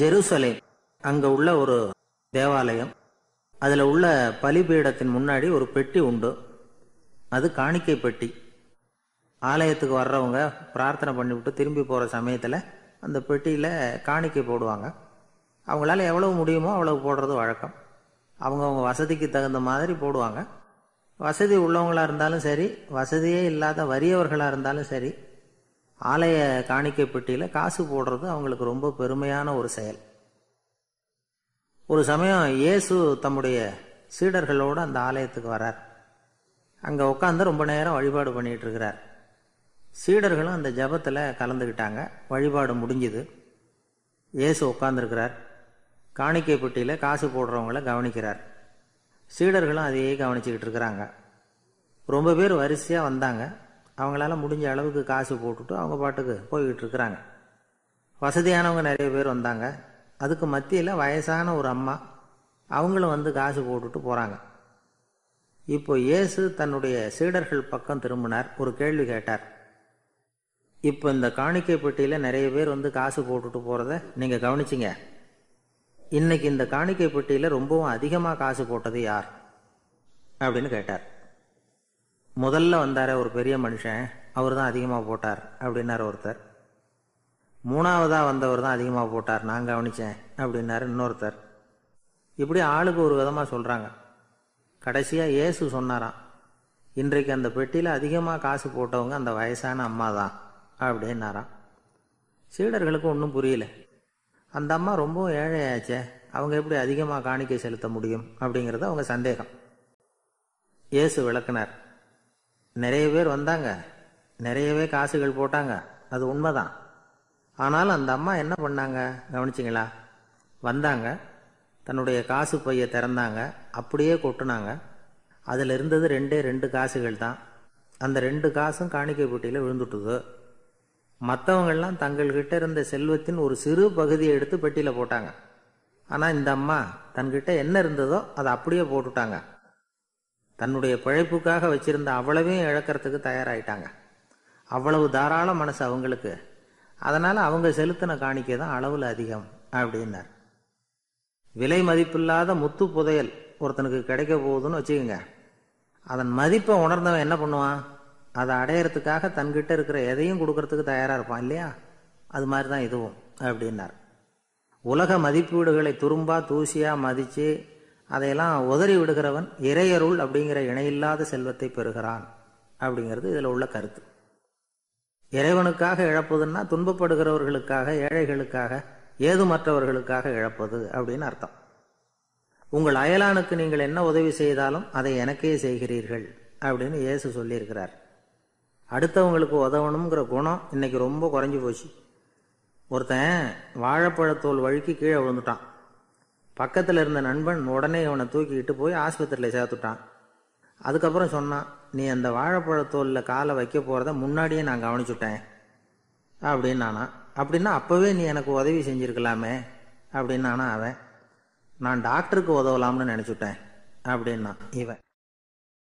Jerusalem. அங்க உள்ள ஒரு தேவாலயம். அதில் உள்ள பலிபீடத்தின் முன்னாடி ஒரு பெட்டி உண்டு. அது காணிக்கை பெட்டி. ஆலயத்துக்கு வர்றவங்க பிரார்த்தனை பண்ணிவிட்டு திரும்பி போகிற சமயத்தில் அந்த பெட்டியில் காணிக்கை போடுவாங்க. அவங்களால எவ்வளவு முடியுமோ அவ்வளவு போடுறது வழக்கம். அவங்கவுங்க வசதிக்கு தகுந்த மாதிரி போடுவாங்க. வசதி உள்ளவங்களாக இருந்தாலும் சரி வசதியே இல்லாத வறியவர்களாக இருந்தாலும் சரி ஆலய காணிக்கை பெட்டியில் காசு போடுறது அவங்களுக்கு ரொம்ப பெருமையான ஒரு செயல். ஒரு சமயம் இயேசு தம்முடைய சீடர்களோடு அந்த ஆலயத்துக்கு வரார். அங்கே உட்காந்து ரொம்ப நேரம் வழிபாடு பண்ணிட்டு இருக்கிறார். சீடர்களும் அந்த ஜபத்தில் கலந்துக்கிட்டாங்க வழிபாடு முடிஞ்சுது. இயேசு உட்காந்துருக்கிறார் காணிக்கை பெட்டியில் காசு போடுறவங்கள கவனிக்கிறார். சீடர்களும் அதையே கவனிச்சுக்கிட்டு இருக்கிறாங்க. ரொம்ப பேர் வரிசையாக வந்தாங்க. அவங்களால முடிஞ்ச அளவுக்கு காசு போட்டுட்டு அவங்க பாட்டுக்கு போய்கிட்டு இருக்கிறாங்க. வசதியானவங்க நிறைய பேர் வந்தாங்க. அதுக்கு மத்தியில் வயசான ஒரு அம்மா அவங்களும் வந்து காசு போட்டுட்டு போகிறாங்க இப்போ இயேசு தன்னுடைய சீடர்கள் பக்கம் திரும்பினார். ஒரு கேள்வி கேட்டார். இப்போ இந்த காணிக்கை பெட்டியில் நிறைய பேர் வந்து காசு போட்டுட்டு போகிறத நீங்கள் கவனிச்சிங்க. இன்னைக்கு இந்த காணிக்கை பெட்டியில் ரொம்பவும் அதிகமாக காசு போட்டது யார்? அப்படின்னு கேட்டார். முதல்ல வந்தார ஒரு பெரிய மனுஷன் அவர் தான் அதிகமாக போட்டார் அப்படின்னார் ஒருத்தர். மூணாவதாக வந்தவர் தான் அதிகமாக போட்டார் நான் கவனித்தேன் அப்படின்னாரு இன்னொருத்தர். இப்படி ஆளுக்கு ஒரு விதமாக சொல்கிறாங்க கடைசியாக இயேசு சொன்னாராம் இன்றைக்கு அந்த பெட்டியில் அதிகமாக காசு போட்டவங்க அந்த வயசான அம்மா தான் அப்படின்னாராம். சீடர்களுக்கு ஒன்றும் புரியல. அந்த அம்மா ரொம்ப ஏழையாச்சே அவங்க எப்படி அதிகமாக காணிக்கை செலுத்த முடியும்? அப்படிங்கிறது அவங்க சந்தேகம். இயேசு விளக்குனார் நிறைய பேர் வந்தாங்க. நிறையவே காசுகள் போட்டாங்க. அது உண்மைதான். ஆனாலும் அந்த அம்மா என்ன பண்ணாங்க? கவனிச்சிங்களா? வந்தாங்க. தன்னுடைய காசு பையை திறந்தாங்க. அப்படியே கொட்டினாங்க. அதில் இருந்தது ரெண்டே ரெண்டு காசுகள் தான். அந்த ரெண்டு காசும் காணிக்கை பெட்டியில் விழுந்துட்டுது. மற்றவங்கள்லாம் தங்கள்கிட்ட இருந்த செல்வத்தின் ஒரு சிறு பகுதியை எடுத்து பெட்டியில் போட்டாங்க. ஆனால் இந்த அம்மா தன்கிட்ட என்ன இருந்ததோ அதை அப்படியே போட்டுட்டாங்க. தன்னுடைய பிழைப்புக்காக வச்சிருந்த அவ்வளவையும் இழக்கிறதுக்கு தயாராகிட்டாங்க அவ்வளவு தாராள மனசு அவங்களுக்கு. அதனால் அவங்க செலுத்தின காணிக்கை தான் அளவில் அதிகம் அப்படின்னார். விலை மதிப்பில்லாத முத்து புதையல் ஒருத்தனுக்கு கிடைக்க போகுதுன்னு வச்சுக்கோங்க. அதன் மதிப்பை உணர்ந்தவன் என்ன பண்ணுவான்? அதை அடையிறதுக்காக தன்கிட்ட இருக்கிற எதையும் கொடுக்கறதுக்கு தயாராக இருப்பான் இல்லையா? அது மாதிரி தான் இதுவும் அப்படின்னார். உலக மதிப்பீடுகளை துரும்பா தூசியாக மதித்து அதையெல்லாம் உதறி விடுகிறவன் இறையருள் அப்படிங்கிற இணையில்லாத செல்வத்தை பெறுகிறான் அப்படிங்கிறது இதில் உள்ள கருத்து. இறைவனுக்காக இழப்பதுன்னா துன்பப்படுகிறவர்களுக்காக ஏழைகளுக்காக ஏதுமற்றவர்களுக்காக இழப்பது அப்படின்னு அர்த்தம். உங்கள் அயலானுக்கு நீங்கள் என்ன உதவி செய்தாலும் அதை எனக்கே செய்கிறீர்கள் அப்படின்னு இயேசு சொல்லியிருக்கிறார். அடுத்தவங்களுக்கு உதவணுங்கிற குணம் இன்னைக்கு ரொம்ப குறைஞ்சி போச்சு. ஒருத்தன் வாழைப்பழத்தோல் வழுக்கி கீழே விழுந்துட்டான். பக்கத்தில் இருந்த நண்பன் உடனே இவனை தூக்கிக்கிட்டு போய் ஆஸ்பத்திரியில் சேர்த்துட்டான். அதுக்கப்புறம் சொன்னான் நீ அந்த வாழைப்பழத்தோலில் காலை வைக்க போகிறத முன்னாடியே நான் கவனிச்சுட்டேன். அப்படின்னு நானா அப்படின்னா அப்போவே நீ எனக்கு உதவி செஞ்சுருக்கலாமே. அப்படின்னு நானா அவன் நான் டாக்டருக்கு உதவலாம்னு நினச்சிட்டேன். அப்படின்னா இவன்